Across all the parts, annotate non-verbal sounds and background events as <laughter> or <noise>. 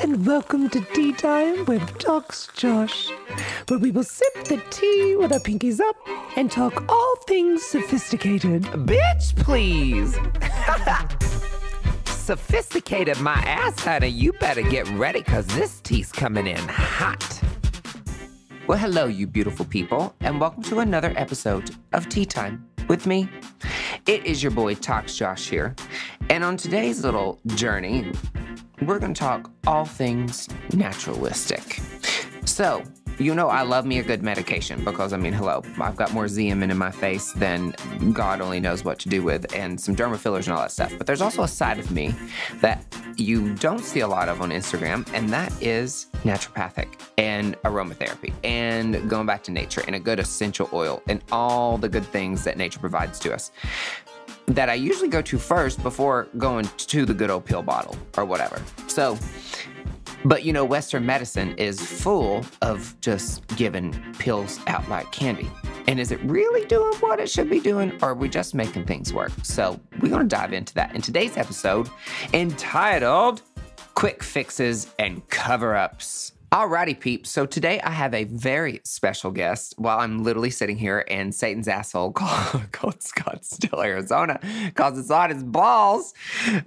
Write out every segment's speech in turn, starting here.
and welcome to Tea Time with Talks Josh, where we will sip the tea with our pinkies up and talk all things sophisticated. Bitch, please. <laughs> Sophisticated my ass, honey. You better get ready because this tea's coming in hot. Well, hello, you beautiful people, and welcome to another episode of Tea Time with me. It is your boy Talks Josh here, and on today's little journey, we're going to talk all things naturalistic. So, you know, I love me a good medication because, I mean, hello, I've got more Xeomin in my face than God only knows what to do with, and some derma fillers and all that stuff. But there's also a side of me that you don't see a lot of on Instagram, and that is naturopathic and aromatherapy and going back to nature and a good essential oil and all the good things that nature provides to us that I usually go to first before going to the good old pill bottle or whatever. So, but you know, Western medicine is full of just giving pills out like candy. And is it really doing what it should be doing, or are we just making things work? So, we're to dive into that in today's episode entitled Quick Fixes and Cover Ups. Alrighty, peeps. So today I have a very special guest while I'm literally sitting here in Satan's asshole <laughs> called, called Scottsdale, Arizona, because it's on his balls.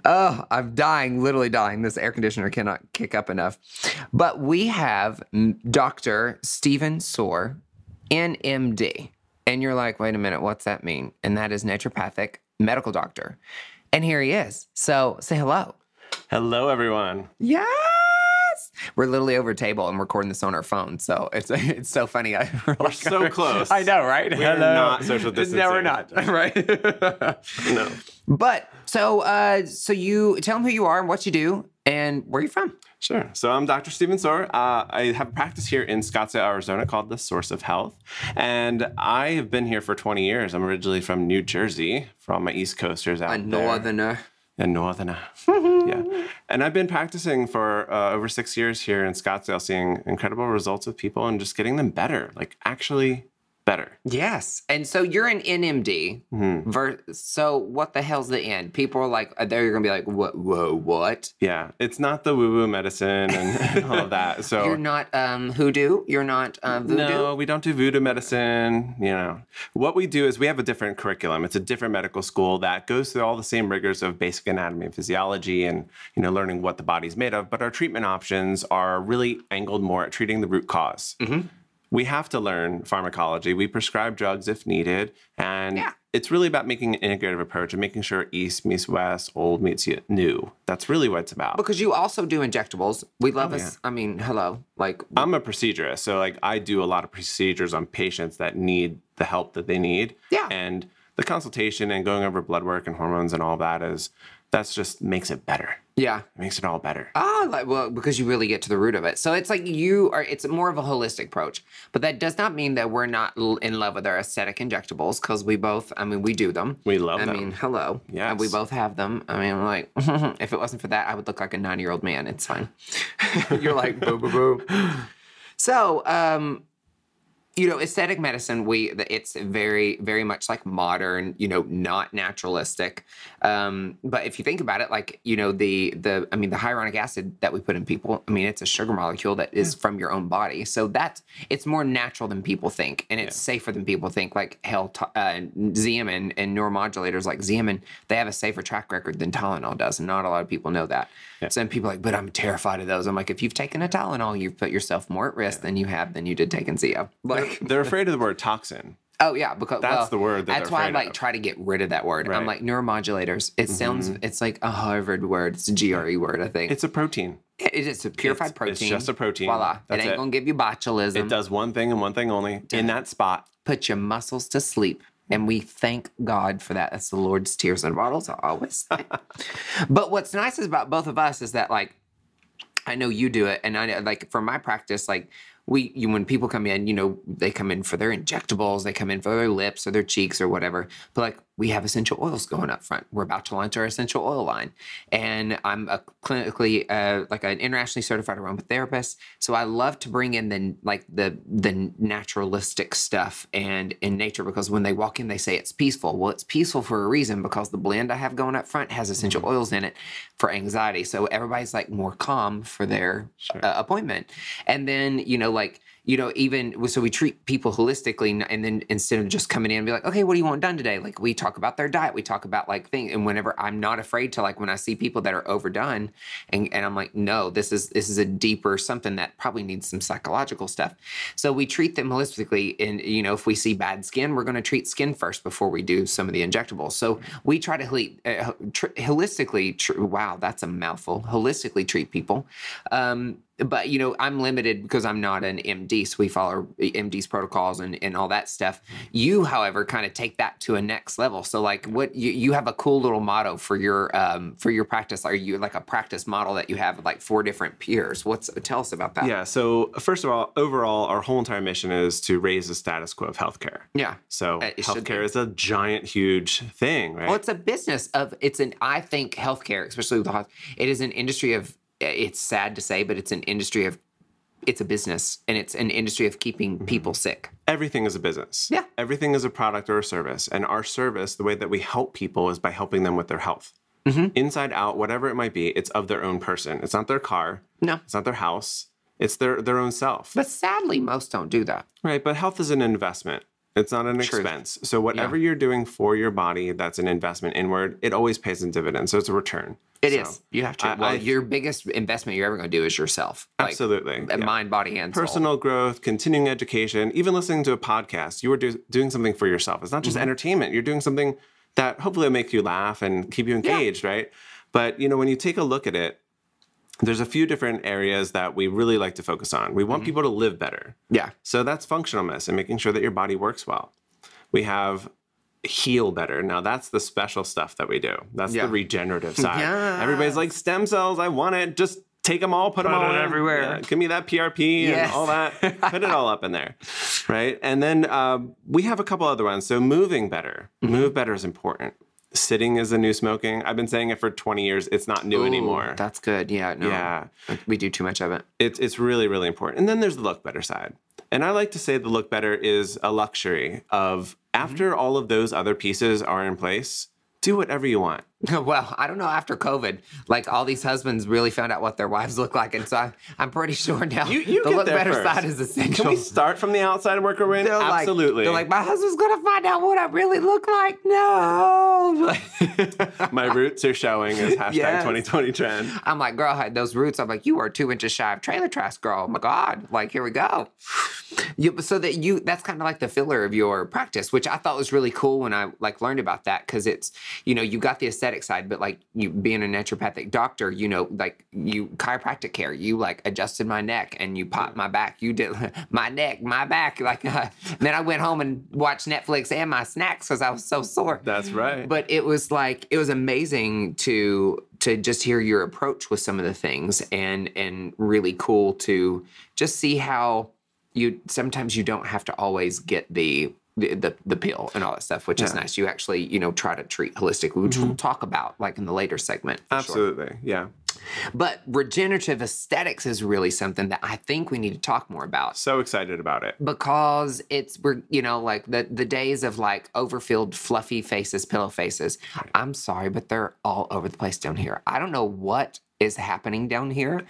Oh, I'm dying, literally dying. This air conditioner cannot kick up enough. But we have Dr. Stephen Soar, NMD. And you're like, wait a minute, what's that mean? And that is naturopathic medical doctor. And here he is. So say hello. Hello, everyone. Yes. We're literally over a table and recording this on our phone, so it's <laughs> it's so funny. I, <laughs> we're, We're so close. I know, right? We are not social distancing. <laughs> No, we're not. Right? No. but so, uh, so you tell them who you are and what you do and where you're from. Sure. So I'm Dr. Steven Soar. Uh, I have a practice here in Scottsdale, Arizona called The Source of Health. And I have been here for 20 years. I'm originally from New Jersey, from my East Coasters out there. A northerner. A northerner. <laughs> yeah. And I've been practicing for uh, over six years here in Scottsdale, seeing incredible results with people and just getting them better, like actually better. Yes, and so you're an NMD. Mhm. Ver- so what the hell's the end? People are like, they're gonna be like, what? Whoa, what? Yeah. It's not the woo woo medicine <laughs> and all of that. So You're not um, hoodoo. You're not uh, voodoo. No, we don't do voodoo medicine. You know, what we do is we have a different curriculum. It's a different medical school that goes through all the same rigors of basic anatomy and physiology, and you know, learning what the body's made of. But our treatment options are really angled more at treating the root because Mhm. We have to learn pharmacology. We prescribe drugs if needed, and Yeah. it's really about making an integrative approach and making sure East meets West, old meets new. That's really what it's about. Because you also do injectables. We love Oh, us. I mean, hello. Like, I'm a procedurist, so like I do a lot of procedures on patients that need the help that they need. Yeah. And the consultation and going over blood work and hormones and all that is that's just makes it better. Yeah. It makes it all better. Ah, like, well, because you really get to the root of it. So it's like you are, it's more of a holistic approach. But that does not mean that we're not l- in love with our aesthetic injectables because we both, I mean, we do them. We love I them. mean, hello. And we both have them. I mean, like, <laughs> if it wasn't for that, I would look like a nine year old man. It's fine. <laughs> You're like, boo, boo, boo. <laughs> So, um, you know, aesthetic medicine, we it's very, very much like modern, you know, not naturalistic. Um, but if you think about it, like, you know, the the I mean, the hyaluronic acid that we put in people, I mean, it's a sugar molecule that is from your own body. So that's it's more natural than people think, and it's safer than people think. Like hell, t- uh, Xeomin and neuromodulators like Xeomin, they have a safer track record than Tylenol does, and not a lot of people know that. So then people are like, but I'm terrified of those. I'm like, if you've taken a Tylenol, you've put yourself more at risk than you have than you did taking Zeo. Like, They're afraid of the word toxin. Oh yeah, because That's well, the word that that's why I like of. try to get rid of that word. I'm Mm-hmm. like neuromodulators. It sounds it's like a Harvard word. It's a GRE word, I think. It's a protein. it is a purified it's- protein. it's just a protein. Voila. That's it ain't it. gonna give you botulism. It does one thing and one thing only in that spot. Put your muscles to sleep. And we thank God for that. That's the Lord's tears and bottles. I always say. <laughs> but what's nice is about both of us is that like I know you do it, and I like for my practice, like we you, when people come in, you know, they come in for their injectables, they come in for their lips or their cheeks or whatever. But like we have essential oils going up front. We're about to launch our essential oil line, and I'm a clinically uh, like an internationally certified aromatherapist. So I love to bring in the like the the naturalistic stuff and in nature because when they walk in, they say it's peaceful. Well, it's peaceful for a reason because the blend I have going up front has essential oils in it for anxiety. So everybody's like more calm for their Sure. uh, appointment. And then, you know, like, you know, even so we treat people holistically and then instead of just coming in and be like, okay, what do you want done today? Like we talk about their diet, we talk about like things. And whenever I'm not afraid to like when I see people that are overdone and, and I'm like, no, this is this is a deeper something that probably needs some psychological stuff. So we treat them holistically. And you know, if we see bad skin, we're going to treat skin first before we do some of the injectables. So we try to uh, tr- holistically, tr- wow, that's a mouthful. Holistically treat people. Um, but you know i'm limited because i'm not an md so we follow md's protocols and, and all that stuff you however kind of take that to a next level so like what you, you have a cool little motto for your um for your practice are you like a practice model that you have like four different peers what's tell us about that Yeah. So first of all, overall, our whole entire mission is to raise the status quo of healthcare. yeah So Uh, it healthcare is a giant, huge thing, right? Well, it's a business of it's an I think healthcare, especially with the it is an industry of it's sad to say, but it's an industry of it's a business and it's an industry of keeping people sick. Everything is a business. Yeah. Everything is a product or a service. And our service, the way that we help people is by helping them with their health. Mm-hmm. Inside out, whatever it might be, it's of their own person. It's not their car. No. It's not their house. It's their their own self. But sadly, most don't do that. Right. But health is an investment. It's not an Truth. expense. So whatever you're doing for your body that's an investment inward, it always pays in dividends. So it's a return. It So, is. You have to. I- well, I- your biggest investment you're ever going to do is yourself. Absolutely. uh, yeah. Mind, body, and soul. personal growth, continuing education, even listening to a podcast, you are do- doing something for yourself. It's not Mm-hmm. just entertainment. You're doing something that hopefully will make you laugh and keep you engaged, right? But you know, when you take a look at it, there's a few different areas that we really like to focus on. We want Mm-hmm. people to live better. Yeah. So that's functionalness and making sure that your body works well. We have heal better. Now that's the special stuff that we do. That's Yeah. the regenerative <laughs> side. Yes. Everybody's like stem cells, I want it. Just take them all, put, them all everywhere. Yeah, give me that PRP Yes. and all that. <laughs> put it all up in there. Right? And then um, we have a couple other ones. So moving better. Mm-hmm. Move better is important. Sitting is the new smoking. I've been saying it for 20 years. It's not new Ooh, anymore. That's good. Yeah. No. Yeah. We do too much of it. It's it's really really important. And then there's the look better side. And I like to say the look better is a luxury of after all of those other pieces are in place, do whatever you want. <laughs> Well, I don't know. After COVID, like all these husbands really found out what their wives look like, and so I, I'm pretty <laughs> sure now You you the look better first. side is essential. Can we start from the outside and work our way in? They're like- Absolutely. they're like, my husband's gonna find out what I really look like. No. <laughs> My roots are showing as hashtag Yes. 2020 trend. I'm like, girl, I had those roots. I'm like, you are two inches shy of trailer trash, girl. Oh my God. Like, here we go. You, so that you, that's kind of like the filler of your practice, which I thought was really cool when I like learned about that. Cause it's, you know, you got the aesthetic side, but like you being a naturopathic doctor, you know, like you chiropractic care, you like adjusted my neck and you popped my back. You did <laughs> my neck, my back. Like, uh, <laughs> then I went home and watched Netflix and my snacks cause I was so sore That's right. but it was like it was amazing to to just hear your approach with some of the things and and really cool to just see how you sometimes you don't have to always get the the, the, the pill and all that stuff, which is Yeah. Mm-hmm. nice. You actually, you know, try to treat holistically, which we'll talk about like in the later segment. for sure. Absolutely. Yeah. But regenerative aesthetics is really something that I think we need to talk more about So excited about it. because it's we're you know like the the days of like overfilled fluffy faces pillow faces i'm sorry but they're all over the place down here i don't know what is happening down here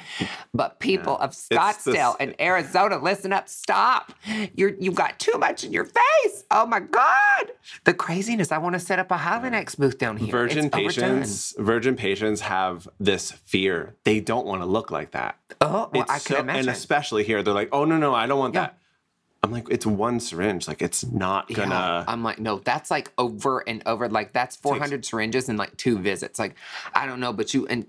but <laughs> people of scottsdale and arizona listen up stop you're you've got too much in your face oh my god the craziness i want to set up a Hylenex booth down here Virgin It's overdone. patients, virgin patients have this fear. They don't want to look like that. oh well, i can so- imagine And especially here, they're like, oh no, no, I don't want Yeah. that. I'm like, it's one syringe. Like it's not gonna I'm like, no, that's like over and over. Like that's 400 syringes in like two visits. Like, I don't know, but you and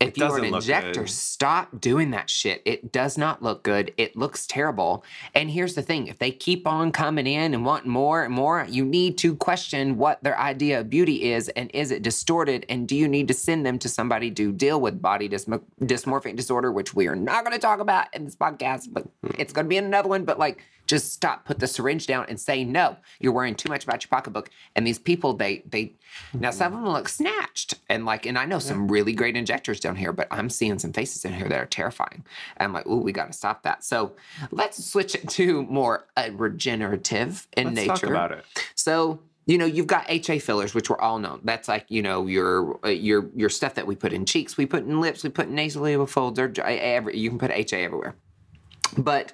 if you're an injector, stop doing that shit. It does not look good. It looks terrible. And here's the thing: if they keep on coming in and wanting more and more, you need to question what their idea of beauty is, and is it distorted? And do you need to send them to somebody to deal with body dysmo- dysmorphic disorder, which we are not going to talk about in this podcast, but It's going to be in another one, but like, just stop, put the syringe down, and say no. You're worrying too much about your pocketbook. And these people, they they now some of them look snatched, and like, and I know some really great injectors down here, but I'm seeing some faces in here that are terrifying. And I'm like, oh, we got to stop that. So let's switch it to more uh, regenerative in Let's nature. talk about it. So you know you've got HA fillers, which we're all known. That's like you know your uh, your your stuff that we put in cheeks, we put in lips, we put in nasolabial folds. Or every, you can put HA everywhere. But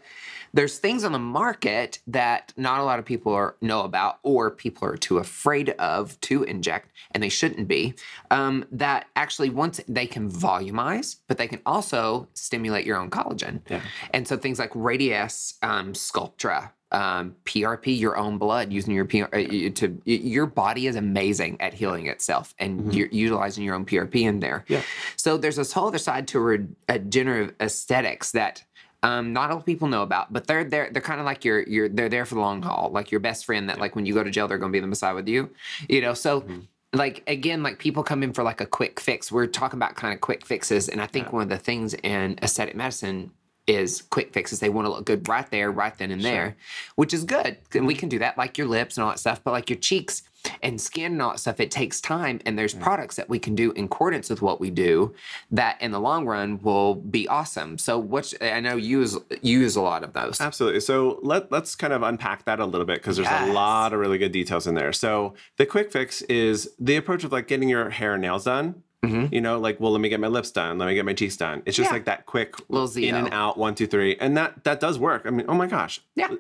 there's things on the market that not a lot of people are, know about, or people are too afraid of to inject, and they shouldn't be. Um, that actually, once they can volumize, but they can also stimulate your own collagen. Yeah. And so things like Radiesse, um, Sculptra, um, PRP, your own blood, using your PR, uh, to your body is amazing at healing itself, and you're utilizing your own PRP in there. Yeah. So there's this whole other side to re- regenerative aesthetics that um, not a lot of people know about, but they're they're they're kind of like your your they're there for the long haul, like your best friend that like when you go to jail they're going to be on the beside with you, you know. So. Like again, like people come in for like a quick fix. We're talking about kind of quick fixes, and I think one of the things in aesthetic medicine is quick fixes. They want to look good right there, right then and there, which is good. And we can do that, like your lips and all that stuff. But like your cheeks and skin and all that stuff, it takes time. And there's mm. products that we can do in accordance with what we do that in the long run will be awesome. So what's I know you use you use a lot of those. Absolutely. So let let's kind of unpack that a little bit because there's a lot of really good details in there. So the quick fix is the approach of like getting your hair and nails done. Mm-hmm. You know, like well, let me get my lips done, let me get my cheeks done. It's just Yeah. like that quick Little in and out, one, two, three, and that that does work. I mean, oh my gosh, Yeah.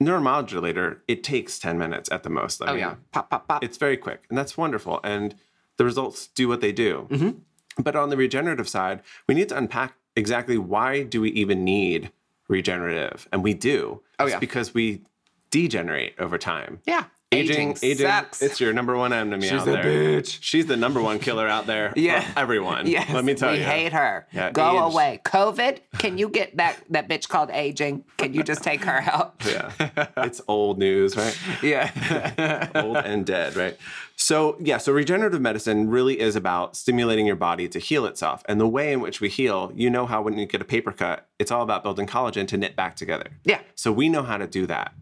Neuromodulator, it takes ten minutes at the most. I Oh mean, yeah. Pop pop pop. it's very quick and that's wonderful and the results do what they do Mm-hmm. but on the regenerative side we need to unpack exactly why do we even need regenerative and we do Oh, it's yeah. because we degenerate over time yeah. Aging aging sucks. it's your number one enemy out a there bitch. she's the number one killer out there Yeah. for everyone Yes, let me tell we you we hate her. Yeah, Go age. away. COVID, can you get that that bitch called aging? Can you just take her out? <laughs> yeah it's old news right Yeah. <laughs> old and dead, right? So, yeah, so regenerative medicine really is about stimulating your body to heal itself. And the way in which we heal, you know how when you get a paper cut, it's all about building collagen to knit back together. yeah. So, we know how to do that.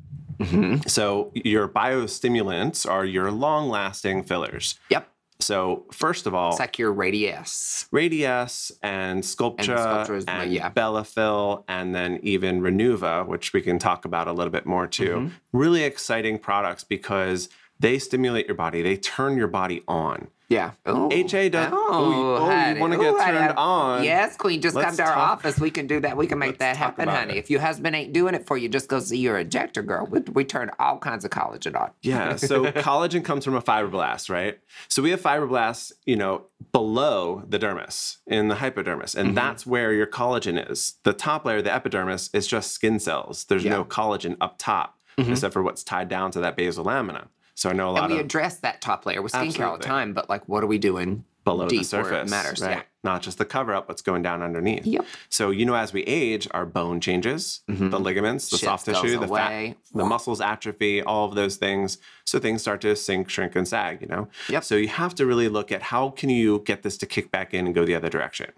So, your biostimulants are your long lasting fillers. Yep. So, first of all, It's like your Radiesse. Radiesse and Sculptra and, is my- yeah. Bellafill and then even Renuva, which we can talk about a little bit more too. Mm-hmm. Really exciting products because they stimulate your body. They turn your body on. Yeah. Ooh. HA does- oh, you- oh, you wanna get Ooh, honey. turned on. Yes, Queen. Just Let's come to our talk- office. We can do that. We can make Let's that happen, honey. it. If your husband ain't doing it for you, just go see your injector girl. We, we turn all kinds of collagen on. Yeah. So <laughs> collagen comes from a fibroblast, right? So we have fibroblasts, you know, below the dermis in the hypodermis, and mm-hmm. that's where your collagen is. The top layer, the epidermis, is just skin cells. There's no collagen up top, mm-hmm. except for what's tied down to that basal lamina. So I know a lot And we of address that top layer with skincare all the time, but like, what are we doing below the surface, matters? right? Not just the cover up, what's going down underneath. Yep. So you know, as we age, our bone changes, mm-hmm. the ligaments, the Shit soft tissue, the away. fat, the muscles atrophy, all of those things. So things start to sink, shrink, and sag. You know. Yep. So you have to really look at how can you get this to kick back in and go the other direction.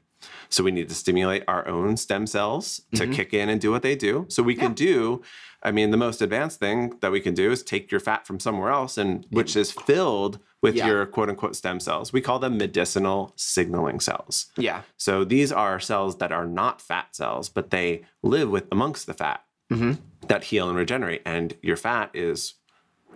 So we need to stimulate our own stem cells to kick in and do what they do. So we can do. I mean, the most advanced thing that we can do is take your fat from somewhere else, and which is filled with Yeah. your quote unquote stem cells. We call them medicinal signaling cells. Yeah. So these are cells that are not fat cells, but they live with amongst the fat Mm-hmm. that heal and regenerate. And your fat is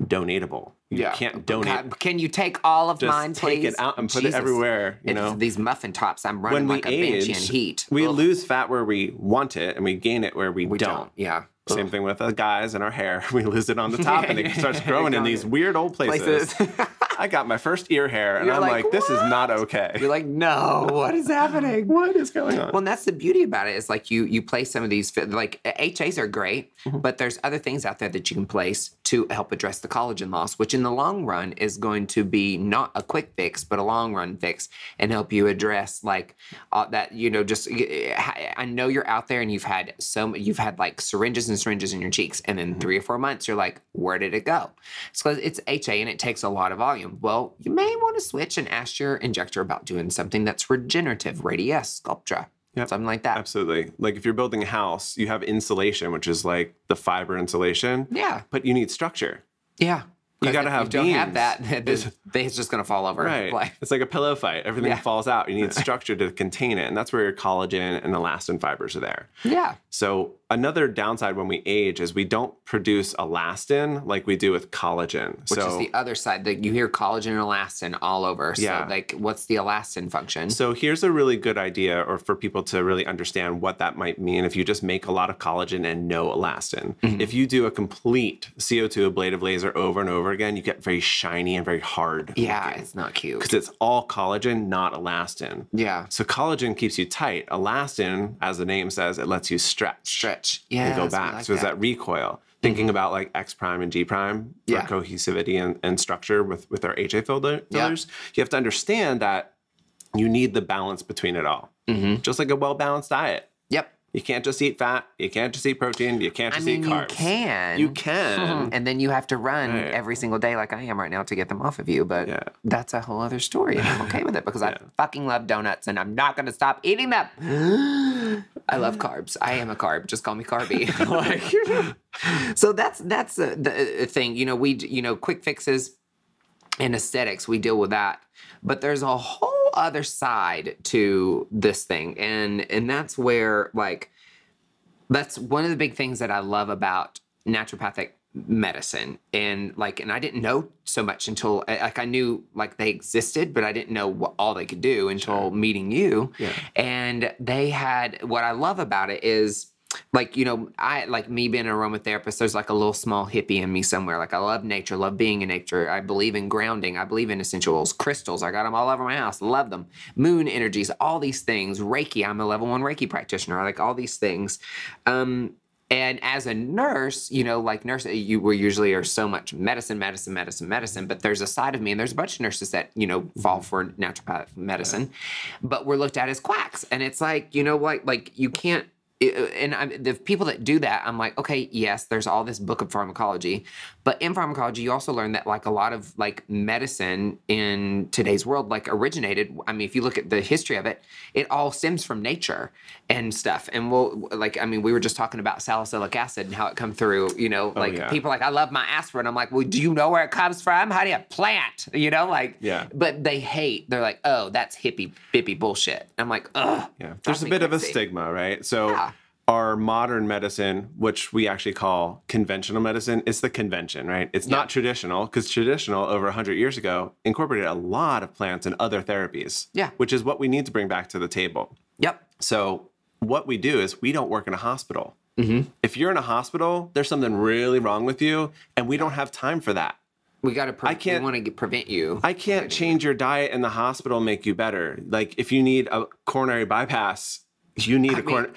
donatable. You Yeah. can't donate. God, can you take all of Just mine, take it out and put Jesus. it everywhere. You It's know, these muffin tops. I'm running when we like a banshee in heat. we Ugh, lose fat where we want it, and we gain it where we, we don't. don't. Yeah. Same thing with the guys and our hair. <laughs> We lose it on the <laughs> top, and it starts growing in these weird old places. Places. <laughs> I got my first ear hair, and You're I'm like, like, this is not okay. You're like, no, what is happening? <laughs> what is going on? Well, and that's the beauty about it is like you you place some of these like HAs are great, Mm-hmm. but there's other things out there that you can place to help address the collagen loss, which in the long run is going to be not a quick fix, but a long run fix, and help you address like all that you know. Just I know you're out there and you've had so you've had like syringes and syringes in your cheeks, and Mm-hmm. three or four months you're like, where did it go? It's because it's HA and it takes a lot of volume. Well, you may want to switch and ask your injector about doing something that's regenerative, Radiesse, Sculptra. Yep. something like that. Absolutely. Like if you're building a house, you have insulation, which is like the fiber insulation. Yeah, But you need structure. yeah. You gotta if have you don't have that, the <laughs> thing's just gonna fall over. Right. Like, It's like a pillow fight. Everything Yeah. falls out. You need <laughs> structure to contain it. And that's where your collagen and elastin fibers are there. yeah, So another downside when we age is we don't produce elastin like we do with collagen. which so is the other side. That you hear collagen and elastin all over. So, Yeah. like, what's the elastin function? So here's a really good idea, or for people to really understand what that might mean if you just make a lot of collagen and no elastin. Mm-hmm. If you do a complete CO2 ablative laser over and over again, you get very shiny and very hard. yeah, it's not cute. Because it's all collagen, not elastin. Yeah, So collagen keeps you tight. Elastin, as the name says, it lets you stretch stretch. Yeah, and go back. like so it's that recoil. Thinking about like X prime and G prime for Yeah. cohesivity and, and structure with, with our HA filler- Yeah. fillers, you have to understand that you need the balance between it all. Mhm. Just like a well balanced diet. Yep. You can't just eat fat. You can't just eat protein. You can't I just mean, eat carbs. you can. You can. <laughs> and then you have to run Right. every single day like I am right now to get them off of you. But Yeah. that's a whole other story. And I'm okay with it because I <laughs> fucking love donuts and I'm not going to stop eating them. <gasps> I love carbs. I am a carb. Just call me carby. <laughs> Like- so that's that's the, the thing. You know, we you know quick fixes and aesthetics. We deal with that, but there's a whole other side to this thing, and and that's where like that's one of the big things that I love about naturopathic medicine. And like and I didn't know so much until eh, like I knew like they existed but I didn't know what all they could do until meeting you. Yeah. and they had what I love about it is like you know I like me being an aromatherapist there's like a little small hippie in me somewhere. Like I love nature love being in nature. I believe in grounding. I believe in essential oils crystals. I got them all over my house. Love them. Moon energies all these things. Reiki I'm a level 1 Reiki practitioner. I like all these things. Um and as a nurse, you know, like nurse, you were usually are so much medicine, medicine, medicine, medicine. But there's a side of me, and there's a bunch of nurses that you know fall for naturopathic medicine, but we're looked at as quacks. And it's like, you know, like like you can't. Uh, and I'm, the people that do that, I'm like, okay, yes, there's all this book of pharmacology, but in pharmacology, you also learn that like a lot of like medicine in today's world, like originated. I mean, if you look at the history of it, it all stems from nature and stuff. And we'll like, I mean, we were just talking about salicylic acid and how it come through. You know, oh, like yeah. people are like, I love my aspirin. I'm like, well, do you know where it comes from? How do you plant? You know, like, Yeah. But they hate. They're like, oh, that's hippie bippy bullshit. I'm like, ugh. Yeah. There's a bit of a stigma, right? So Yeah. Our modern medicine, which we actually call conventional medicine, it's the convention, right? It's not traditional because traditional over 100 years ago incorporated a lot of plants and other therapies. Yeah. Which is what we need to bring back to the table. Yep. So what we do is we don't work in a hospital. Mm-hmm. If you're in a hospital, there's something really wrong with you, and we don't have time for that. We got to. Pre- I can't- want to prevent you. I can't change your diet in the hospital and make you better. Like if you need a coronary bypass, you need a mean- coronary.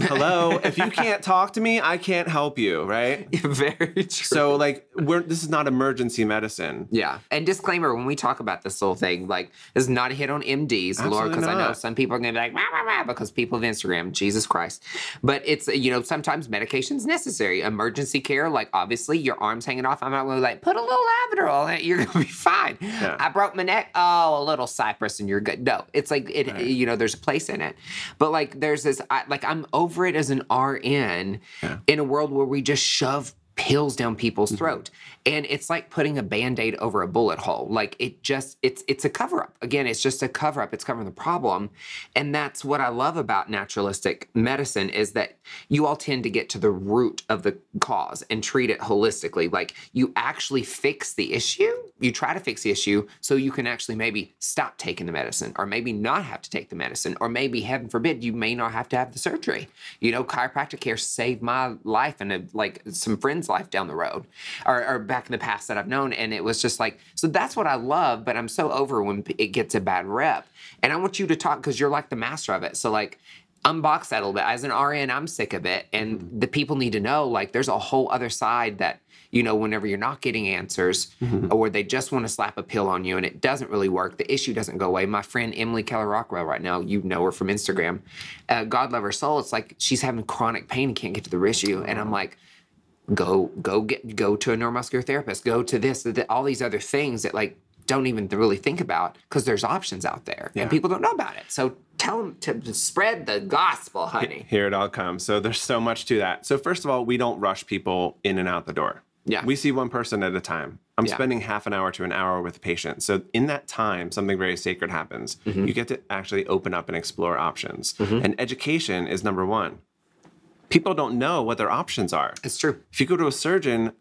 Hello, <laughs> if you can't talk to me, I can't help you, right? <laughs> Very true. So like we're this is not emergency medicine. Yeah. And disclaimer when we talk about this whole thing, like, this is not a hit on MDs, Lord, because I know some people are going to be like, rah, rah, rah, because people of Instagram, Jesus Christ. But it's, you know, sometimes medication's necessary. Emergency care, like, obviously, your arm's hanging off. I'm not going to be like, put a little lavender on it. You're going to be <laughs> fine. Yeah. I broke my neck. Oh, a little cypress and you're good. No, it's like, it, you know, there's a place in it. But like, there's this, I, like, I'm over it as an RN in a world where we just shove pills down people's Mm-hmm. throat and it's like putting a band-aid over a bullet hole like it just it's it's a cover up again it's just a cover up it's covering the problem and that's what i love about naturalistic medicine is that you all tend to get to the root of the cause and treat it holistically like you actually fix the issue you try to fix the issue so you can actually maybe stop taking the medicine or maybe not have to take the medicine or maybe heaven forbid you may not have to have the surgery. You know chiropractic care saved my life and uh, like some friends life down the road or, or back in the past that i've known and it was just like so that's what i love but i'm so over when it gets a bad rep. And i want you to talk because you're like the master of it. So like unbox that a little bit. As an rn i'm sick of it and the people need to know like there's a whole other side that you know whenever you're not getting answers or they just want to slap a pill on you and it doesn't really work the issue doesn't go away. My friend emily keller rockwell right now you know her from instagram uh, god love her soul it's like she's having chronic pain and can't get to the issue and i'm like go go get go to a neuromuscular therapist go to this th- all these other things that like don't even really think about because there's options out there Yeah. and people don't know about it. So tell them to, spread the gospel, honey. Here it all comes. So there's so much to that. So first of all, we don't rush people in and out the door. Yeah. We see one person at a time. I'm Yeah. spending half an hour to an hour with a patient. So in that time, something very sacred happens. Mm-hmm. You get to actually open up and explore options. And education is number one. People don't know what their options are. It's true. If you go to a surgeon,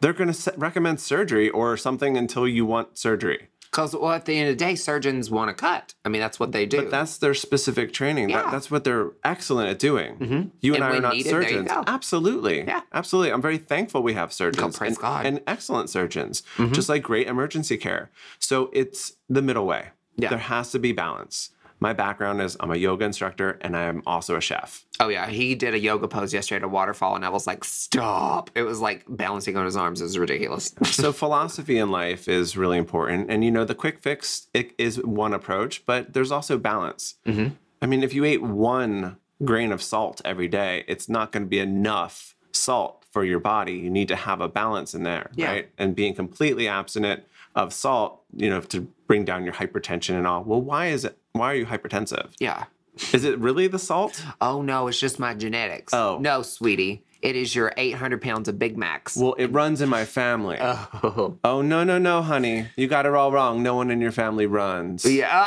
they're going to recommend surgery or something until you want surgery. Because, well, at the end of the day, surgeons want to cut. I mean, that's what they do. But that's their specific training. That, Yeah. that's what they're excellent at doing. You and, And I are not needed, there you surgeons. go. Absolutely. Yeah. Absolutely. I'm very thankful we have surgeons praise and, God. Mm-hmm. and excellent surgeons, just like great emergency care. So it's the middle way. Yeah. There has to be balance. My background is I'm a yoga instructor and I am also a chef. oh, yeah. He did a yoga pose yesterday at a waterfall, and I was like, stop. It was like balancing on his arms. It was ridiculous. <laughs> so philosophy in life is really important and you know the quick fix it is one approach but there's also balance Mm-hmm. i mean if you ate one grain of salt every day it's not going to be enough salt for your body you need to have a balance in there Yeah. right and being completely abstinent of salt you know to bring down your hypertension and all well why is it why are you hypertensive yeah. is it really the salt Oh, no, it's just my genetics. Oh. No, sweetie. It is your 800 pounds of Big Macs. well it runs in my family oh. <laughs> oh no no no honey you got it all wrong no one in your family runs Yeah.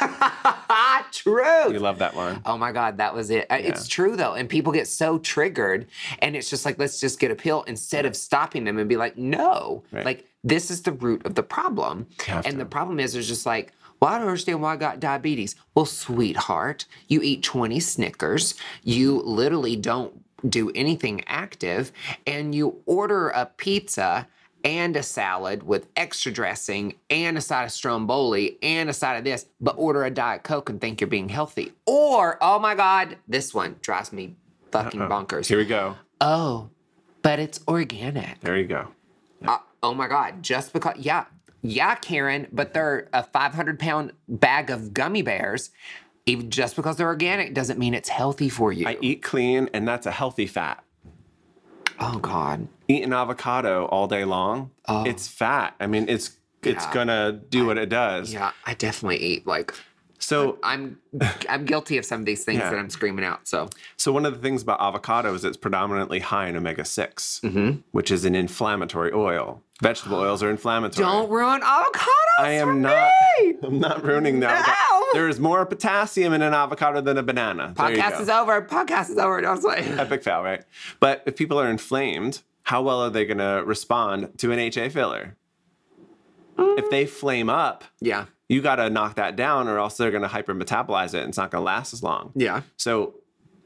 <laughs> True. you love that one Oh my God, that was it. Uh, It's true though. And people get so triggered. And it's just like, let's just get a pill instead of stopping them and be like, no. Right. Like, this is the root of the problem. And to. the problem is, it's just like, well, I don't understand why I got diabetes. Well, sweetheart, you eat 20 Snickers, you literally don't do anything active, and you order a pizza and a salad with extra dressing and a side of stromboli and a side of this, but order a Diet Coke and think you're being healthy. Or, oh my God, this one drives me fucking bonkers. here we go Oh, but it's organic. there you go Uh, oh my God, just because, yeah, yeah, Karen, but they're a 500 pound bag of gummy bears. Even just because they're organic doesn't mean it's healthy for you. I eat clean, and that's a healthy fat. oh God. Eat an avocado all day long, it's fat. I mean, it's it's Oh. Yeah. gonna do what it does. Yeah, I definitely eat like So I'm I'm guilty of some of these things Yeah. that I'm screaming out. So so one of the things about avocado is it's predominantly high in omega 6 Mm-hmm. which is an inflammatory oil. Vegetable oils are inflammatory. don't ruin avocados. I am for not. me! <laughs> I'm not ruining. No. There is more potassium in an avocado than a banana. Podcast is over. Podcast is over. Don't say. Epic fail, right? But if people are inflamed, how well are they going to respond to an HA filler? If they flame up, Yeah. you got to knock that down, or else they're going to hypermetabolize it and it's not going to last as long. Yeah. So,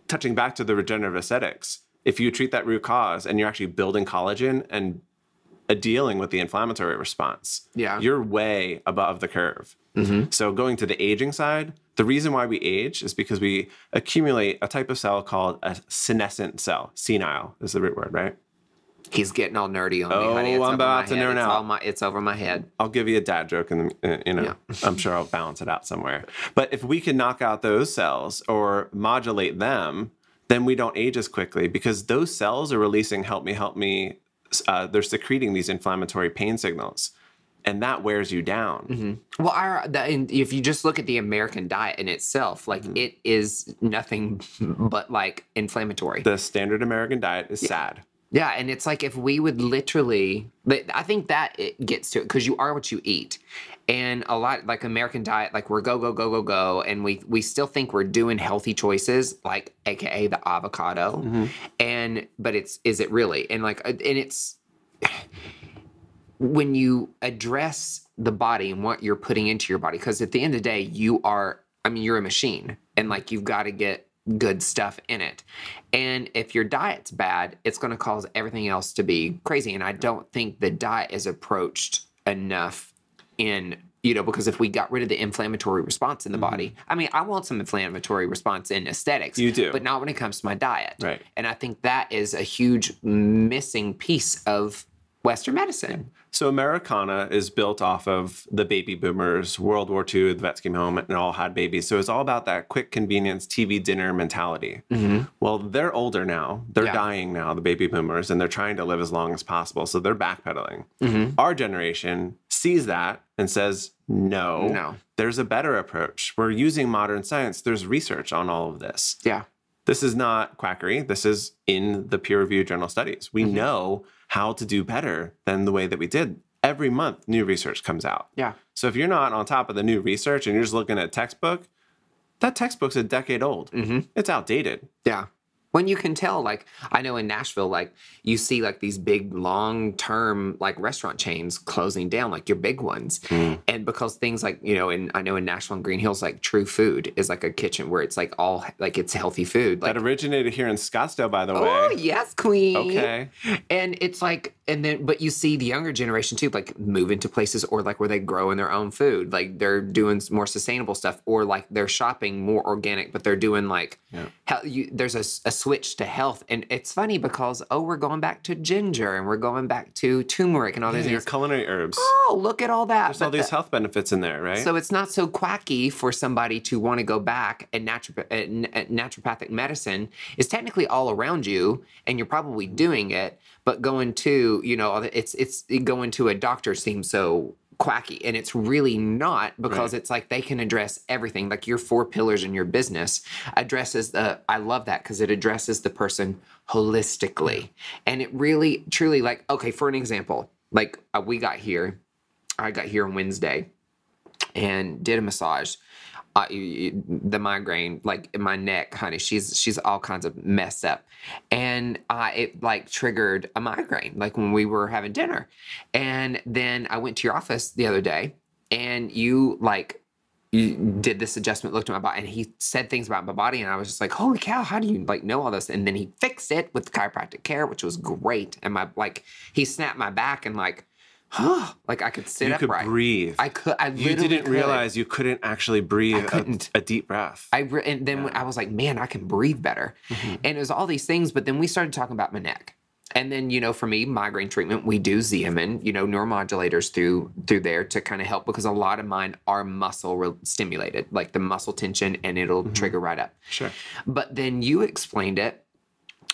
touching back to the regenerative aesthetics, if you treat that root cause and you're actually building collagen and dealing with the inflammatory response, Yeah. you're way above the curve. So, going to the aging side, the reason why we age is because we accumulate a type of cell called a senescent cell. Senile is the root word, right? He's getting all nerdy on me, Oh, honey. It's I'm about to nerd out. All my, it's over my head. I'll give you a dad joke, and uh, you know, I'm sure I'll balance it out somewhere. But if we can knock out those cells or modulate them, then we don't age as quickly because those cells are releasing "help me, help me." Uh, they're secreting these inflammatory pain signals, and that wears you down. Well, our the, if you just look at the American diet in itself, like Mm-hmm. it is nothing <laughs> but like inflammatory. The standard American diet is sad. yeah, and it's like if we would literally, I think that it gets to it because you are what you eat, and a lot like American diet, like we're go go go go go, and we we still think we're doing healthy choices, like AKA the avocado, Mm-hmm. and but it's is it really? And like uh, and it's when you address the body and what you're putting into your body because at the end of the day you are i mean you're a machine and like you've got to get good stuff in it and if your diet's bad it's going to cause everything else to be crazy and i don't think the diet is approached enough in you know because if we got rid of the inflammatory response in the mm-hmm. body i mean i want some inflammatory response in aesthetics You do. but not when it comes to my diet Right. and i think that is a huge missing piece of western medicine So Americana is built off of the baby boomers, World War II, the vets came home and all had babies. So it's all about that quick convenience TV dinner mentality. Mm-hmm. Well, they're older now. They're Yeah. dying now, the baby boomers, and they're trying to live as long as possible. So they're backpedaling. Mm-hmm. Our generation sees that and says, no, No. there's a better approach. We're using modern science. There's research on all of this. Yeah. This is not quackery. This is in the peer reviewed journal studies. We Mhm. know how to do better than the way that we did. Every month, new research comes out. Yeah. So if you're not on top of the new research and you're just looking at textbook, that textbook's a decade old. Mm-hmm. It's outdated. Yeah. When you can tell, like, I know in Nashville, like, you see like these big long term, like, restaurant chains closing down, like your big ones. Mm. And because things like, you know, and I know in Nashville and Green Hills, like, True Food is like a kitchen where it's like all, like, it's healthy food. Like, that originated here in Scottsdale, by the oh, way. oh, yes, Queen. Okay. And it's like, and then, but you see the younger generation too, like move into places or like where they grow in their own food. Like they're doing more sustainable stuff or like they're shopping more organic, but they're doing like, Yeah. hel- you, there's a, a switch to health. And it's funny because, oh, we're going back to ginger and we're going back to turmeric and all Yeah, these your things. culinary herbs. Oh, look at all that. There's all these the- health benefits in there, right? so it's not so quacky for somebody to want to go back and naturopath- uh, uh, naturopathic medicine is technically all around you and you're probably doing it, but going to, you know, it's it's going to a doctor seems so quacky and it's really not because Right. it's like they can address everything like your four pillars in your business addresses the i love that because it addresses the person holistically and it really truly like okay for an example like uh, we got here i got here on wednesday and did a massage. Uh, the migraine, like in my neck, honey, she's she's all kinds of messed up, and uh, it like triggered a migraine, like when we were having dinner, and then I went to your office the other day, and you like you did this adjustment, looked at my body, and he said things about my body, and I was just like, "Holy cow! How do you like know all this?" And then he fixed it with chiropractic care, which was great, and my like he snapped my back and like, huh, like I could sit up, you could breathe. I could. I you didn't could. realize you couldn't actually breathe a- couldn't. A, deep breath. I re- and then when I was like, man, I can breathe better, Mm-hmm. and it was all these things. But then we started talking about my neck, and then you know, for me, migraine treatment, we do Xeomin, you know, neuromodulators through through there to kind of help because a lot of mine are muscle re- stimulated, like the muscle tension, and it'll Mm-hmm. trigger right up. sure. But then you explained it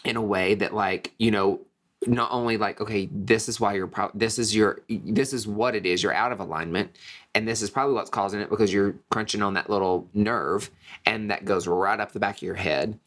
in a way that, like, you know, not only like, okay, this is why you're, pro- this is your, this is what it is. You're out of alignment, and this is probably what's causing it because you're crunching on that little nerve, and that goes right up the back of your head.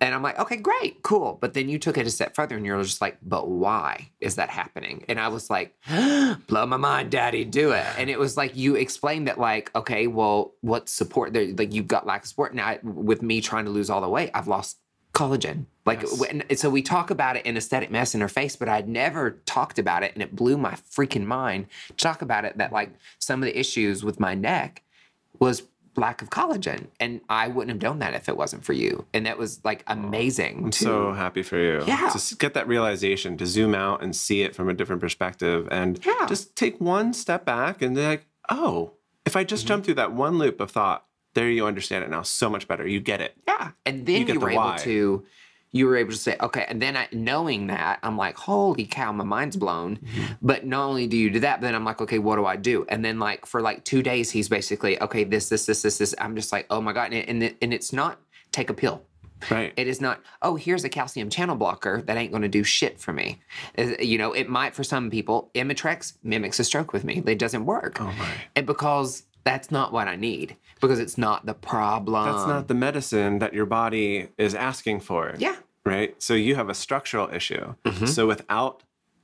And I'm like, okay, great, cool. But then you took it a step further, and you're just like, but why is that happening? And I was like, <gasps> blow my mind, daddy, do it. And it was like you explained that, like, okay, well, what support there? Like you've got lack of support now. With me trying to lose all the weight, I've lost collagen. Like, Yes. when, so we talk about it in aesthetic mess in her face, but I'd never talked about it, and it blew my freaking mind to talk about it. That like some of the issues with my neck was lack of collagen, and I wouldn't have done that if it wasn't for you. And that was like amazing. I'm too. so happy for you. Yeah. To get that realization, to zoom out and see it from a different perspective and Yeah. just take one step back and be like, oh, if I Mm-hmm. just jump through that one loop of thought, there you understand it now so much better. You get it. Yeah. And then You you, were the able why. to you were able to say, okay, and then I, knowing that, I'm like, holy cow, my mind's blown. Mm-hmm. But not only do you do that, but then I'm like, okay, what do I do? And then like for like two days, he's basically, okay, this, this, this, this, this. I'm just like, oh my god, and it, and, it, and it's not take a pill. Right. It is not, oh, here's a calcium channel blocker that ain't going to do shit for me. You know, it might for some people. Imitrex mimics a stroke with me. It doesn't work. oh my. And because that's not what I need, because it's not the problem. That's not the medicine that your body is asking for. Yeah. Right. So you have a structural issue. Mm-hmm. So without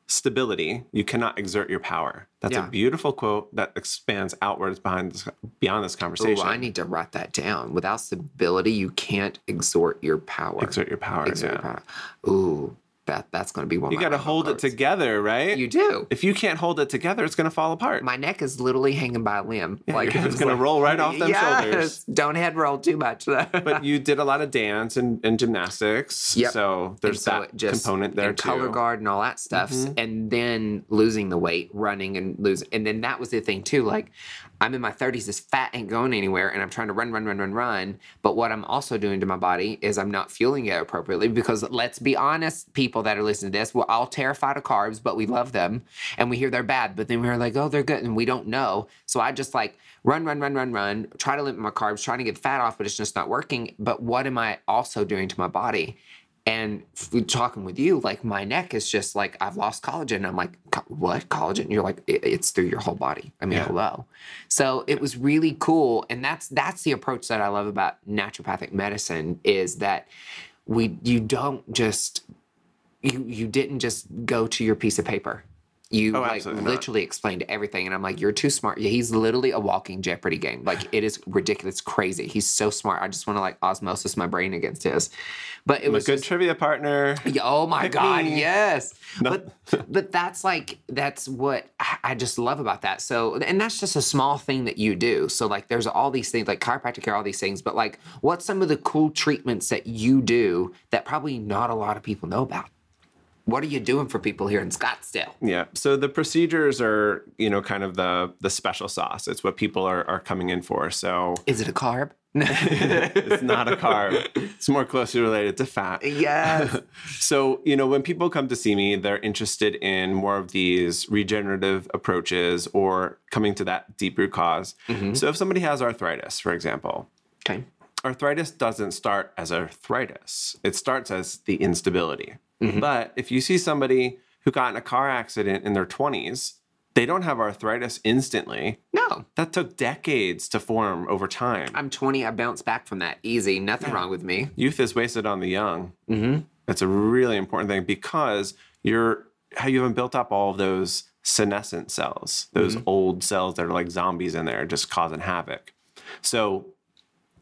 stability, you cannot exert your power. That's Yeah. a beautiful quote that expands outwards behind this, beyond this conversation. I need to write that down. Without stability, you can't exert your power. exert your power. Exert your power. Ooh, that that's going to be one. You got to hold it together, right? You do. if you can't hold it together, it's going to fall apart. My neck is literally hanging by a limb. Yeah, head's <laughs> it's gonna roll right off them yes, shoulders. Don't head roll too much. Though. but you <laughs> did a lot of dance and, and gymnastics. Yep. So there's so that just- component there and too. color guard and all that stuff Mhm. and then losing the weight running and losing and then that was the thing too like i'm in my 30s this fat ain't going anywhere and i'm trying to run run run run run. But what i'm also doing to my body is i'm not fueling it appropriately because let's be honest people that are listening to this we're all terrified of carbs but we love them and we hear they're bad but then we're like oh they're good and we don't know. So i just like run run run run run try to limit my carbs trying to get fat off but it's just not working. But what am i also doing to my body And talking with you, like my neck is just like I've lost collagen. I'm like, what collagen? And you're like, it's through your whole body. I mean, Yeah. hello. So it was really cool, and that's that's the approach that I love about naturopathic medicine is that we you don't just you you didn't just go to your piece of paper. You Oh, like absolutely not. literally explained everything, and I'm like, you're too smart. Yeah, he's literally a walking Jeopardy game. Like it is ridiculous, crazy. He's so smart. I just want to like osmosis my brain against his. But it I'm a good just, trivia partner. yeah, oh my Pick god, me. yes. No. But but that's like that's what I- I just love about that. So and that's just a small thing that you do. So like there's all these things like chiropractic care, all these things. But like what's some of the cool treatments that you do that probably not a lot of people know about? What are you doing for people here in Scottsdale? Yeah. So the procedures are, you know, kind of the the special sauce. It's what people are, are coming in for. So Is it a carb? <laughs> it's not a carb. It's more closely related to fat. yes. <laughs> So, you know, when people come to see me, they're interested in more of these regenerative approaches or coming to that deep root because mm-hmm. So, if somebody has arthritis, for example, Okay. arthritis doesn't start as arthritis, it starts as the instability. But if you see somebody who got in a car accident in their 20s, they don't have arthritis instantly. No. That took decades to form over time. I'm 20. I bounced back from that easy. Nothing wrong with me. Youth is wasted on the young. Mm-hmm. That's a really important thing because you're how you haven't built up all of those senescent cells, those old cells that are like zombies in there, just causing havoc. So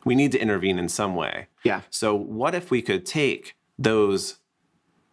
we need to intervene in some way. Yeah. So what if we could take those